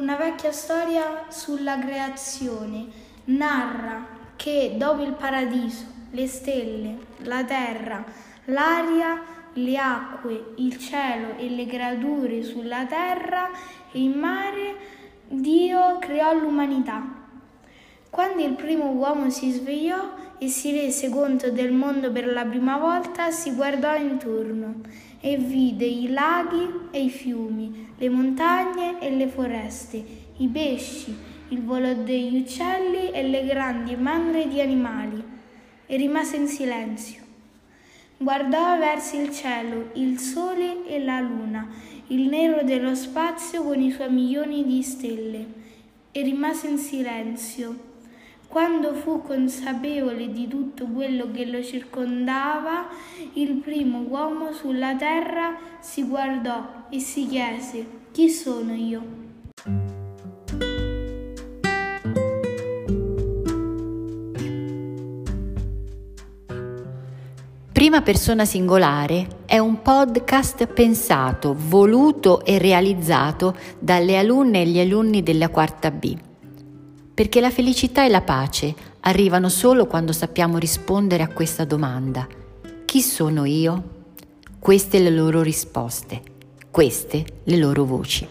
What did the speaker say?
Una vecchia storia sulla creazione narra che dopo il paradiso, le stelle, la terra, l'aria, le acque, il cielo e le creature sulla terra e in mare, Dio creò l'umanità. Quando il primo uomo si svegliò e si rese conto del mondo per la prima volta, si guardò intorno e vide i laghi e i fiumi, le montagne e le foreste, i pesci, il volo degli uccelli e le grandi mandre di animali, e rimase in silenzio. Guardò verso il cielo, il sole e la luna, il nero dello spazio con i suoi milioni di stelle, e rimase in silenzio quando fu consapevole di tutto quello che lo circondava, il primo uomo sulla terra si guardò e si chiese, chi sono io? Prima persona singolare è un podcast pensato, voluto e realizzato dalle alunne e gli alunni della quarta B perché la felicità e la pace arrivano solo quando sappiamo rispondere a questa domanda. Chi sono io? Queste le loro risposte, queste le loro voci.